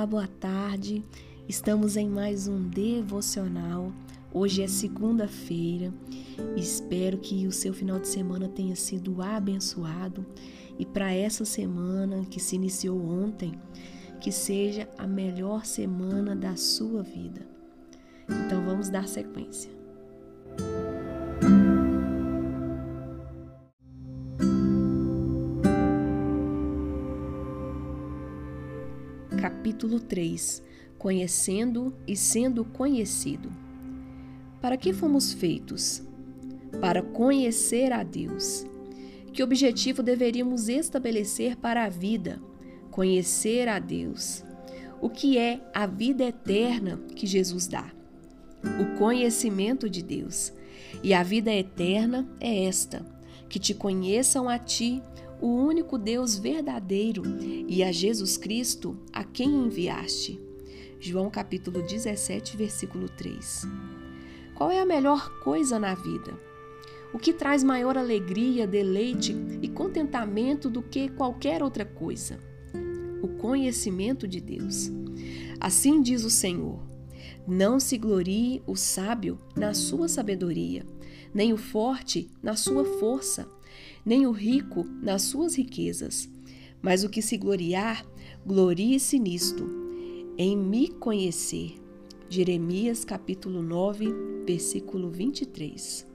Olá, boa tarde. Estamos em mais um devocional. Hoje é segunda-feira. Espero que o seu final de semana tenha sido abençoado e para essa semana que se iniciou ontem, que seja a melhor semana da sua vida. Então vamos dar sequência. Capítulo 3 Conhecendo e sendo conhecido. Para que fomos feitos? Para conhecer a Deus. Que objetivo deveríamos estabelecer para a vida? Conhecer a Deus. O que é a vida eterna que Jesus dá? O conhecimento de Deus. E a vida eterna é esta: que te conheçam a ti, o único Deus verdadeiro, e a Jesus Cristo, a quem enviaste. João capítulo 17, versículo 3. Qual é a melhor coisa na vida? O que traz maior alegria, deleite e contentamento do que qualquer outra coisa? O conhecimento de Deus. Assim diz o Senhor: Não se glorie o sábio na sua sabedoria, nem o forte na sua força, nem o rico nas suas riquezas. Mas o que se gloriar, glorie-se nisto, em me conhecer. Jeremias capítulo 9, versículo 23.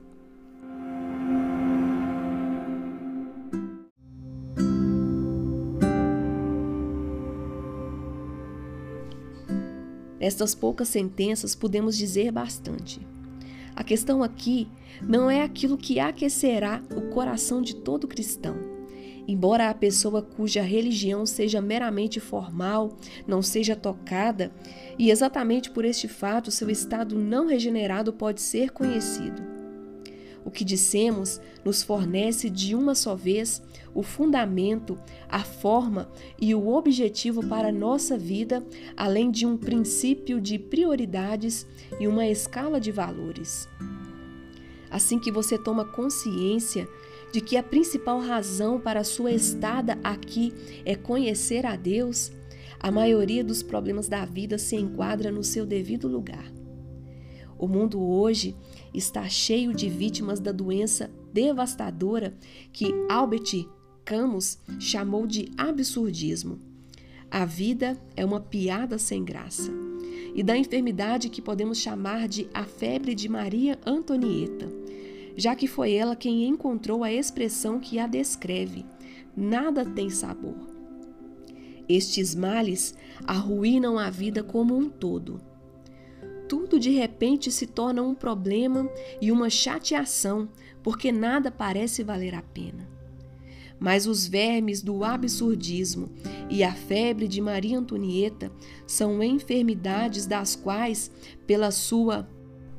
Nestas poucas sentenças podemos dizer bastante. A questão aqui não é aquilo que aquecerá o coração de todo cristão. Embora a pessoa cuja religião seja meramente formal não seja tocada, e exatamente por este fato seu estado não regenerado pode ser conhecido. O que dissemos nos fornece de uma só vez o fundamento, a forma e o objetivo para a nossa vida, além de um princípio de prioridades e uma escala de valores. Assim que você toma consciência de que a principal razão para a sua estada aqui é conhecer a Deus, a maioria dos problemas da vida se enquadra no seu devido lugar. O mundo hoje está cheio de vítimas da doença devastadora que Albert Camus chamou de absurdismo. A vida é uma piada sem graça. E da enfermidade que podemos chamar de a febre de Maria Antonieta, já que foi ela quem encontrou a expressão que a descreve: nada tem sabor. Estes males arruinam a vida como um todo tudo de repente se torna um problema e uma chateação, porque nada parece valer a pena. Mas os vermes do absurdismo e a febre de Maria Antonieta são enfermidades das quais, pela sua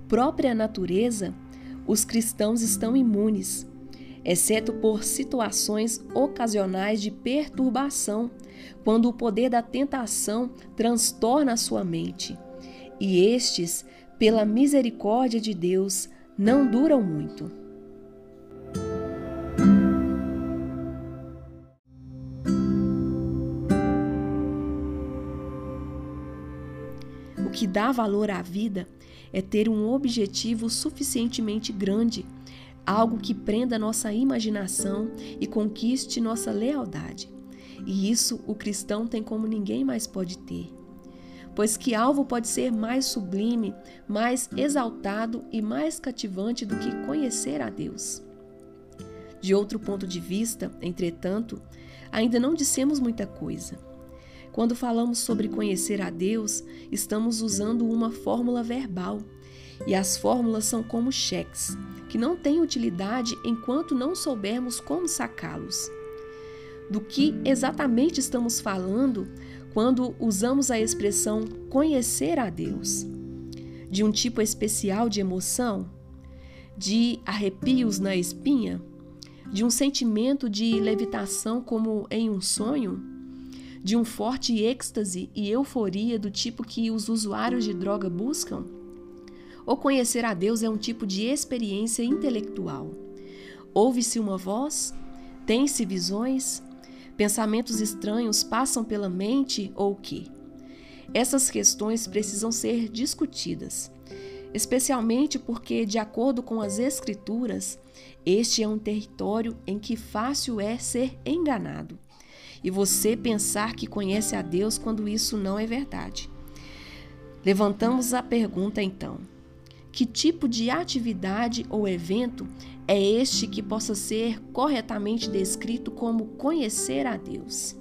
própria natureza, os cristãos estão imunes, exceto por situações ocasionais de perturbação, quando o poder da tentação transtorna a sua mente e estes, pela misericórdia de Deus, não duram muito. O que dá valor à vida é ter um objetivo suficientemente grande, algo que prenda nossa imaginação e conquiste nossa lealdade. E isso o cristão tem como ninguém mais pode ter pois que alvo pode ser mais sublime, mais exaltado e mais cativante do que conhecer a Deus? De outro ponto de vista, entretanto, ainda não dissemos muita coisa. Quando falamos sobre conhecer a Deus, estamos usando uma fórmula verbal. E as fórmulas são como cheques, que não têm utilidade enquanto não soubermos como sacá-los. Do que exatamente estamos falando quando usamos a expressão conhecer a Deus, de um tipo especial de emoção, de arrepios na espinha, de um sentimento de levitação como em um sonho, de um forte êxtase e euforia do tipo que os usuários de droga buscam? Ou conhecer a Deus é um tipo de experiência intelectual? Ouve-se uma voz? Tem-se visões? Pensamentos estranhos passam pela mente ou o quê? Essas questões precisam ser discutidas, especialmente porque, de acordo com as Escrituras, este é um território em que fácil é ser enganado e você pensar que conhece a Deus quando isso não é verdade. Levantamos a pergunta então: que tipo de atividade ou evento é este que possa ser corretamente descrito como conhecer a Deus?